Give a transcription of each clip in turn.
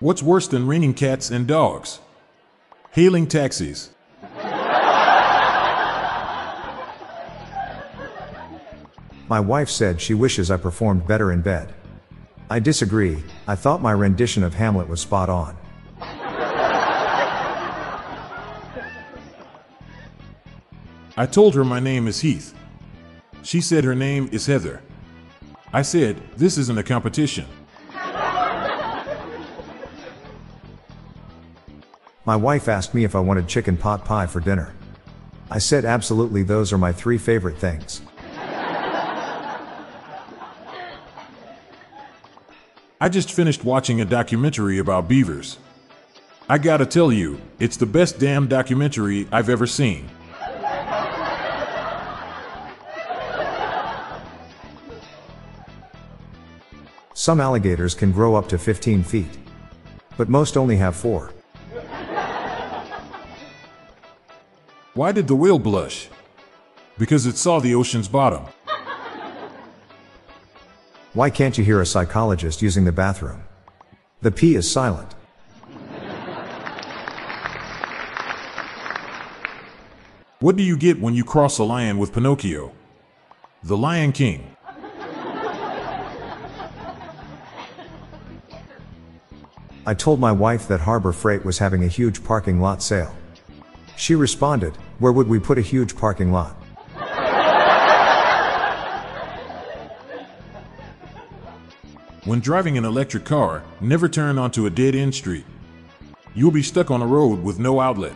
What's worse than raining cats and dogs? Hailing taxis. My wife said she wishes I performed better in bed. I disagree, I thought my rendition of Hamlet was spot on. I told her my name is Heath. She said her name is Heather. I said, This isn't a competition. My wife asked me if I wanted chicken pot pie for dinner. I said absolutely those are my three favorite things. I just finished watching a documentary about beavers. I gotta tell you, it's the best damn documentary I've ever seen. Some alligators can grow up to 15 feet. But most only have four. Why did the whale blush? Because it saw the ocean's bottom. Why can't you hear a psychologist using the bathroom? The P is silent. What do you get when you cross a lion with Pinocchio? The Lyin King. I told my wife that Harbor Freight was having a huge parking lot sale. She responded, Where would we put a huge parking lot? When driving an electric car, never turn onto a dead end street. You'll be stuck on a road with no outlet.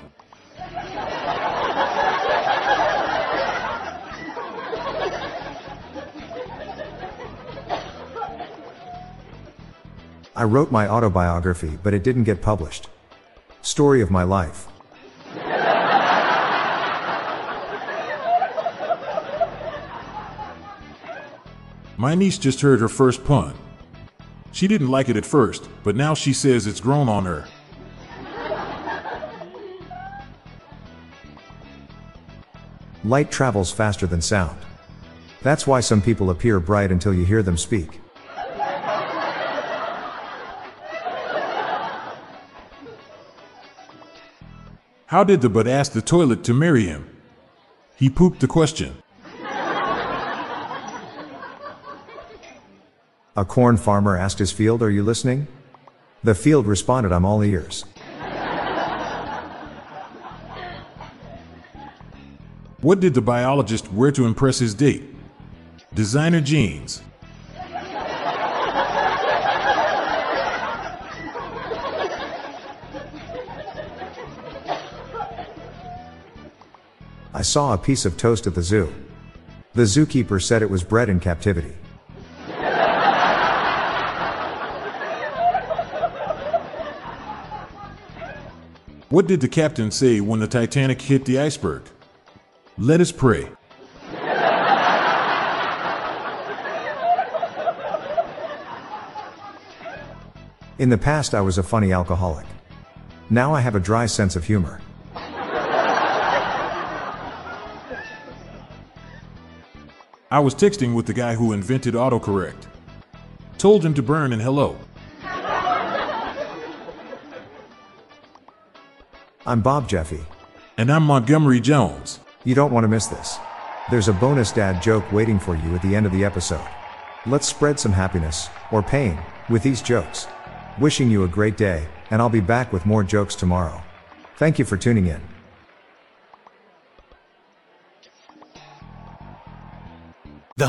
I wrote my autobiography, but it didn't get published. Story of my life. My niece just heard her first pun. She didn't like it at first, but now she says it's grown on her. Light travels faster than sound. That's why some people appear bright until you hear them speak. How did the butt ask the toilet to marry him? He pooped the question. A corn farmer asked his field, Are you listening? The field responded, I'm all ears. What did the biologist wear to impress his date? Designer jeans. I saw a piece of toast at the zoo. The zookeeper said it was bred in captivity. What did the captain say when the Titanic hit the iceberg? Let us pray. In the past, I was a funny alcoholic. Now I have a dry sense of humor. I was texting with the guy who invented autocorrect. Told him to burn and hello. I'm Bob Jeffy. And I'm Montgomery Jones. You don't want to miss this. There's a bonus dad joke waiting for you at the end of the episode. Let's spread some happiness, or pain, with these jokes. Wishing you a great day, and I'll be back with more jokes tomorrow. Thank you for tuning in. The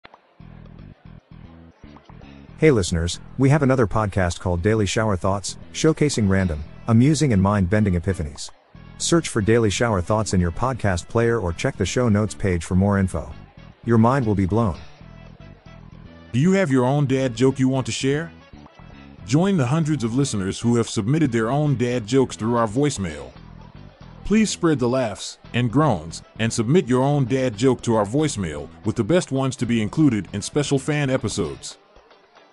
Hey listeners, we have another podcast called Daily Shower Thoughts, showcasing random, amusing, and mind bending epiphanies. Search for Daily Shower Thoughts in your podcast player or check the show notes page for more info. Your mind will be blown. Do you have your own dad joke you want to share? Join the hundreds of listeners who have submitted their own dad jokes through our voicemail. Please spread the laughs and groans and submit your own dad joke to our voicemail with the best ones to be included in special fan episodes.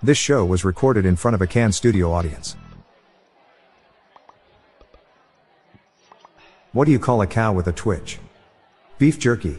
This show was recorded in front of a Can studio audience. What do you call a cow with a twitch? Beef jerky.